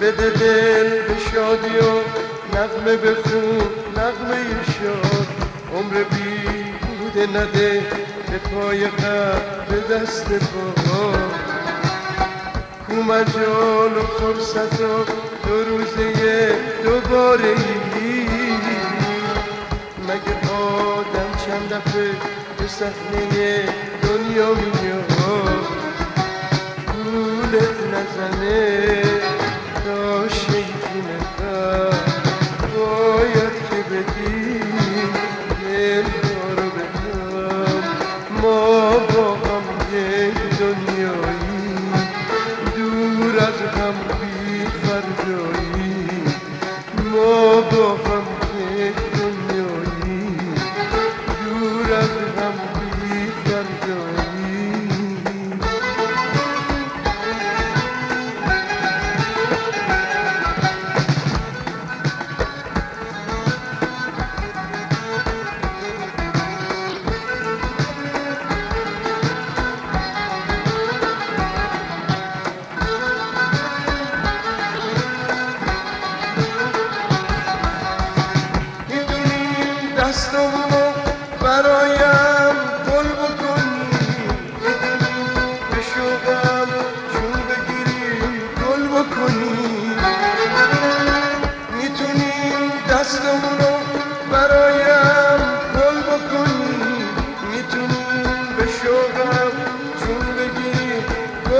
بده دل به شادی و نغمه بخون نغمه شاد. عمر بی بوده نده به پای قبل به دست پا. کو مجال و فرصت و دو روزه دوباره ای مگه آدم چند دفعه به صحنه دنیا میاد؟ گولت نزنه.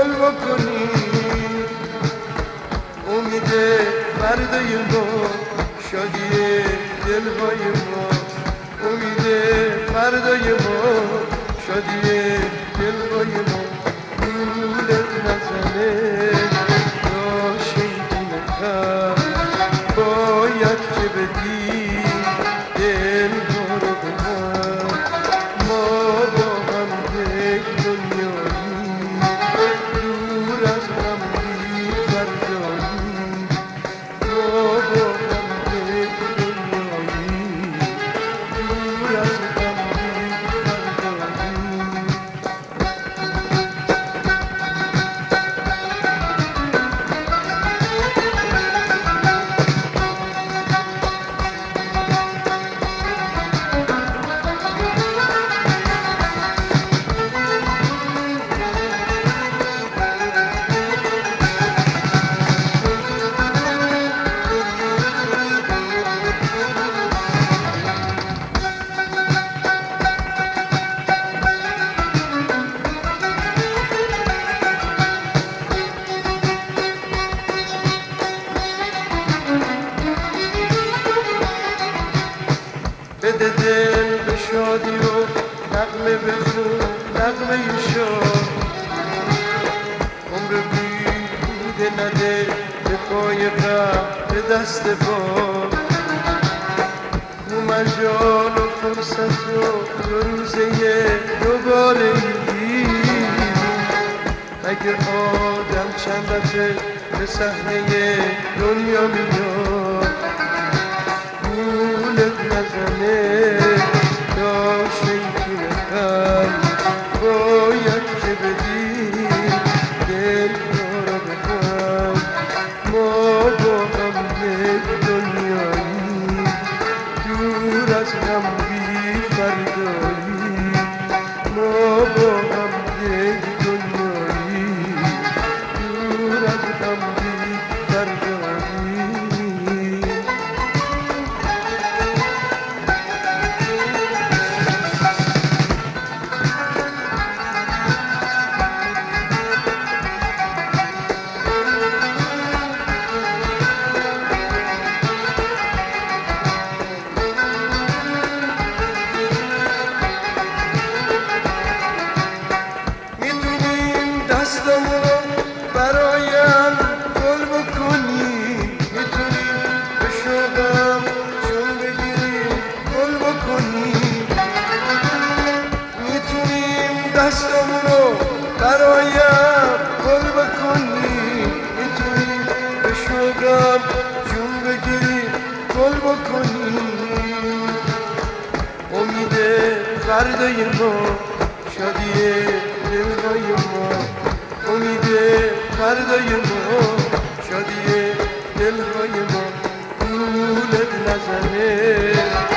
گل بکنی امید فردای ما شادی دلهای ما امید فردای ما شادی نغمه بخون نغمه شاد عمر بی بوده نده به پای به دست پا. او مجال و فرصت و دو روزه دوباره ای آدم چند دفعه به صحنه دنیا میاد؟ دور از هم بی فردایی فردای ما شادی دلهای ما امید فردای ما شادی دلهای ما گولت نزنه